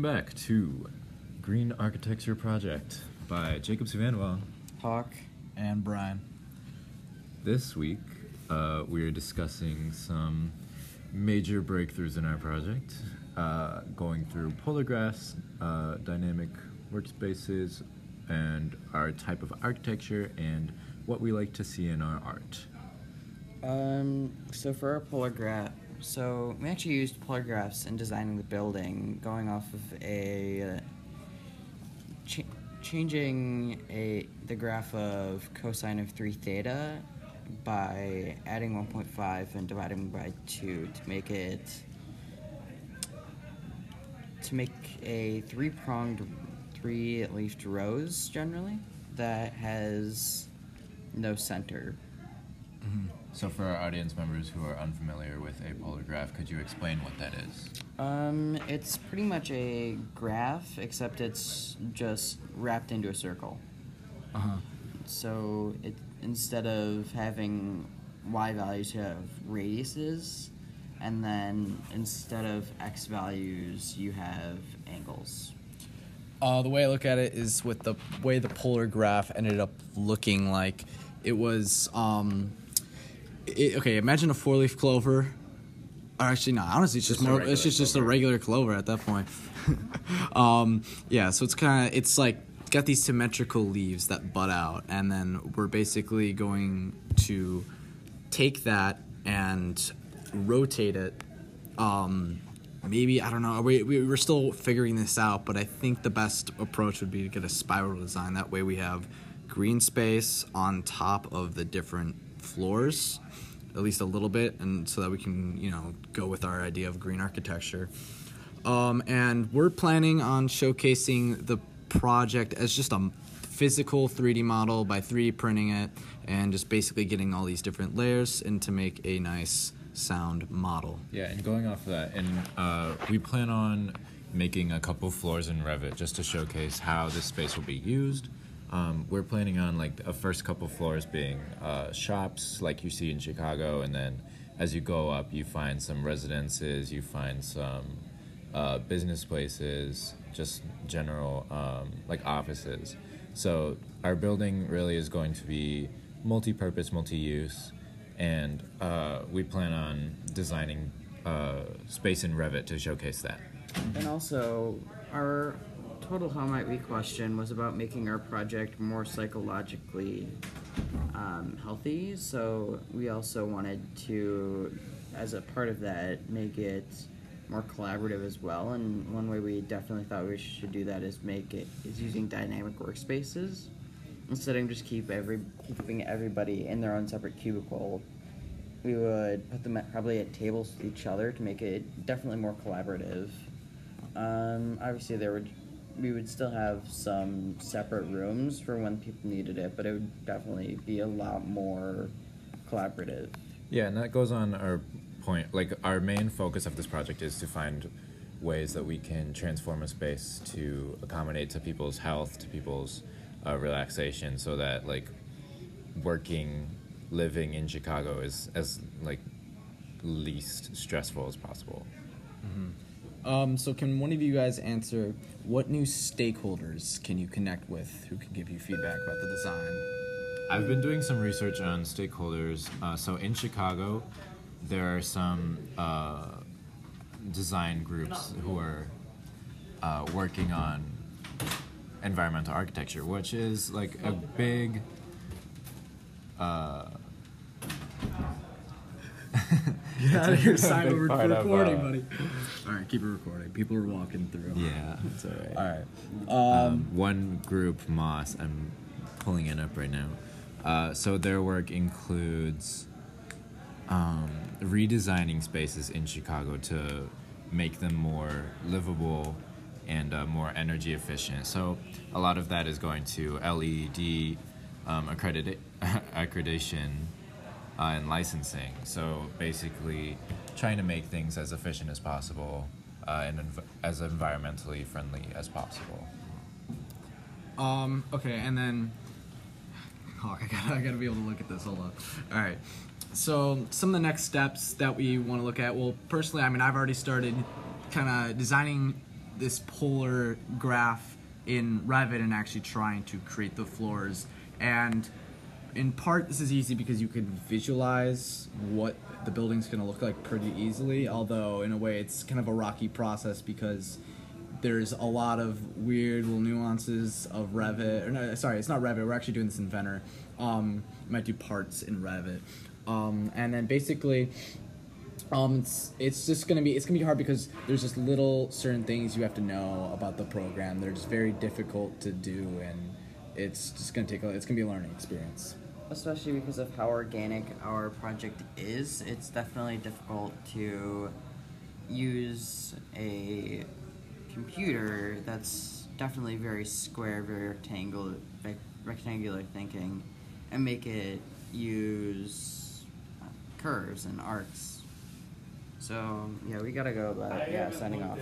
Welcome back to Green Architecture Project by Jacob Suvanwa. Hawk and Brian. This week, uh, we are discussing some major breakthroughs in our project, uh, going through polar graphs, uh, dynamic workspaces, and our type of architecture and what we like to see in our art. Um, so for our polar graph, so we actually used polar graphs in designing the building, going off of a uh, ch- changing a the graph of cosine of three theta by adding 1.5 and dividing by two to make it to make a three pronged three leafed rose generally that has no center. So, for our audience members who are unfamiliar with a polar graph, could you explain what that is? Um, it's pretty much a graph, except it's just wrapped into a circle. Uh huh. So it instead of having y values, you have radiuses, and then instead of x values, you have angles. Uh, the way I look at it is with the way the polar graph ended up looking like it was. Um, it, okay, imagine a four leaf clover. Or actually, no. Honestly, it's just, Just a more. regular It's just just a clover. regular clover at that point. um, yeah, so it's kind of it's like got these symmetrical leaves that bud out, and then we're basically going to take that and rotate it um, maybe I don't know. We, we we're still figuring this out, but I think the best approach would be to get a spiral design. That way, we have green space on top of the different floors, at least a little bit, and so that we can you know go with our idea of green architecture. Um, and we're planning on showcasing the project as just a physical 3D model by 3D printing it, and just basically getting all these different layers and to make a nice sound model. Yeah, and going off of that, and uh, we plan on making a couple floors in Revit just to showcase how this space will be used. Um, we're planning on like a first couple floors being uh, shops, like you see in Chicago, and then as you go up, you find some residences, you find some uh, business places, just general um, like offices. So our building really is going to be multi-purpose, multi-use, and uh, we plan on designing uh, space in Revit to showcase that. And also, our total how might we question was about making our project more psychologically um, healthy. So we also wanted to, as a part of that, make it more collaborative as well. And one way we definitely thought we should do that is make it is using dynamic workspaces instead of just keep every keeping everybody in their own separate cubicle. We would put them at, probably at tables with each other to make it definitely more collaborative. Um, obviously, there would we would still have some separate rooms for when people needed it, but it would definitely be a lot more collaborative. Yeah, and that goes on our point. Like our main focus of this project is to find ways that we can transform a space to accommodate to people's health, to people's uh, relaxation, so that like working, living in Chicago is as like least stressful as possible. Um, so can one of you guys answer what new stakeholders can you connect with who can give you feedback about the design? I've been doing some research on stakeholders. Uh, so in Chicago, there are some uh, design groups who are uh, working on environmental architecture, which is like a big. Uh, Get out of here, Simon. big We're part of, recording, uh, buddy. All right, keep it recording. People are walking through. yeah. It's all right. All right. Um, one group, Moss, I'm pulling it up right now. Uh, so their work includes um, redesigning spaces in Chicago to make them more livable and uh, more energy efficient. So a lot of that is going to LEED um, accredita- accreditation uh, and licensing. So basically, trying to make things as efficient as possible uh, and env- as environmentally friendly as possible. Um, okay, and then oh, I gotta, I gotta be able to look at this. Hold on. All right. So some of the next steps that we want to look at. Well, personally, I mean, I've already started kind of designing this polar graph in Revit and actually trying to create the floors. And in part, this is easy because you can visualize what the building's going to look like pretty easily. Although in a way, it's kind of a rocky process because there's a lot of weird little nuances of Revit. Or no, sorry, it's not Revit. We're actually doing this in Venner. Um, might do parts in Revit, um, and then basically, um, it's it's just gonna be it's gonna be hard because there's just little certain things you have to know about the program. They're just very difficult to do, and it's just gonna take a, it's gonna be a learning experience. Especially because of how organic our project is, it's definitely difficult to use a computer that's definitely very square, very rectangular, rectangular thinking, and make it use uh, curves and arcs. So yeah, we gotta go, but yeah, signing off.